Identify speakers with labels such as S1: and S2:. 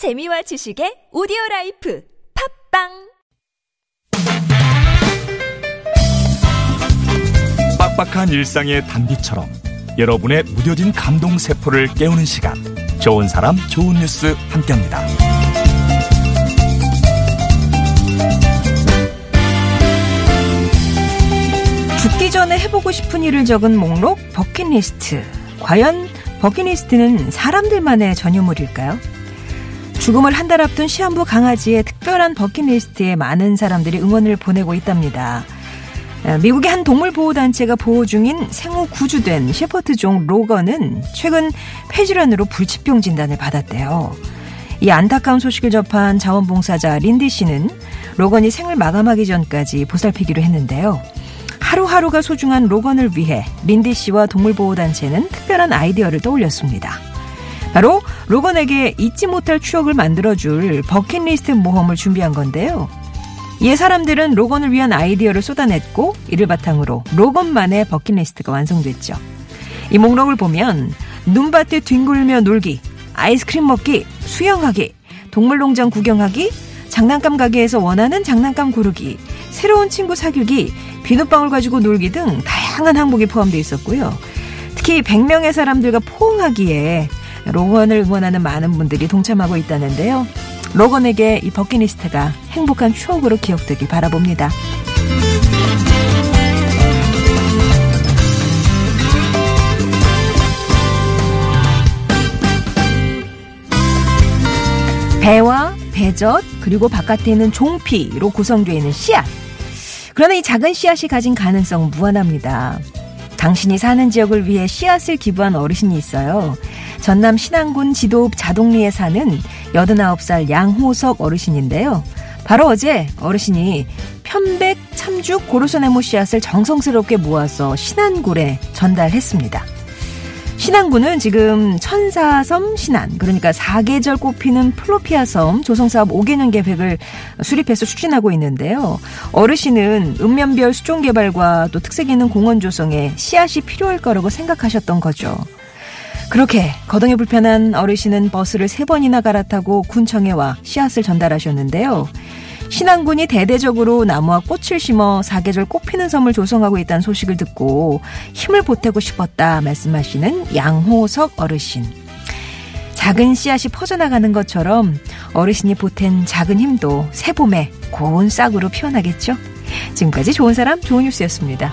S1: 재미와 지식의 오디오 라이프 팟빵
S2: 빡빡한 일상의 단비처럼 여러분의 무뎌진 감동 세포를 깨우는 시간 좋은 사람 좋은 뉴스 함께합니다.
S3: 죽기 전에 해보고 싶은 일을 적은 목록 버킷리스트. 과연 버킷리스트는 사람들만의 전유물일까요? 죽음을 한 달 앞둔 시한부 강아지의 특별한 버킷리스트에 많은 사람들이 응원을 보내고 있답니다. 아, 미국의 한 동물보호단체가 보호 중인 생후 구주된 셰퍼트종 로건은 최근 폐질환으로 불치병 진단을 받았대요. 이 안타까운 소식을 접한 자원봉사자 린디 씨는 로건이 생을 마감하기 전까지 보살피기로 했는데요. 하루하루가 소중한 로건을 위해 린디 씨와 동물보호단체는 특별한 아이디어를 떠올렸습니다. 바로 로건에게 잊지 못할 추억을 만들어줄 버킷리스트 모험을 준비한 건데요. 이에 사람들은 로건을 위한 아이디어를 쏟아냈고 이를 바탕으로 로건만의 버킷리스트가 완성됐죠. 이 목록을 보면 눈밭에 뒹굴며 놀기, 아이스크림 먹기, 수영하기, 동물농장 구경하기, 장난감 가게에서 원하는 장난감 고르기, 새로운 친구 사귀기, 비눗방울 가지고 놀기 등 다양한 항목이 포함되어 있었고요. 특히 100명의 사람들과 포옹하기에 로건을 응원하는 많은 분들이 동참하고 있다는데요. 로건에게 이 버킷리스트가 행복한 추억으로 기억되길 바라봅니다. 배와 배젓 그리고 바깥에 있는 종피로 구성되어 있는 씨앗. 그러나 이 작은 씨앗이 가진 가능성은 무한합니다. 당신이 사는 지역을 위해 씨앗을 기부한 어르신이 있어요. 전남 신안군 지도읍 자동리에 사는 89살 양호석 어르신인데요. 바로 어제 어르신이 편백, 참죽, 고르소나무 씨앗을 정성스럽게 모아서 신안군에 전달했습니다. 신안군은 지금 천사섬 신안, 그러니까 사계절 꽃피는 플로피아 섬 조성사업 5개년 계획을 수립해서 추진하고 있는데요. 어르신은 읍면별 수종 개발과 또 특색 있는 공원 조성에 씨앗이 필요할 거라고 생각하셨던 거죠. 그렇게 거동이 불편한 어르신은 버스를 세 번이나 갈아타고 군청에 와 씨앗을 전달하셨는데요. 신안군이 대대적으로 나무와 꽃을 심어 사계절 꽃피는 섬을 조성하고 있다는 소식을 듣고 힘을 보태고 싶었다 말씀하시는 양호석 어르신. 작은 씨앗이 퍼져나가는 것처럼 어르신이 보탠 작은 힘도 새 봄에 고운 싹으로 피어나겠죠. 지금까지 좋은 사람 좋은 뉴스였습니다.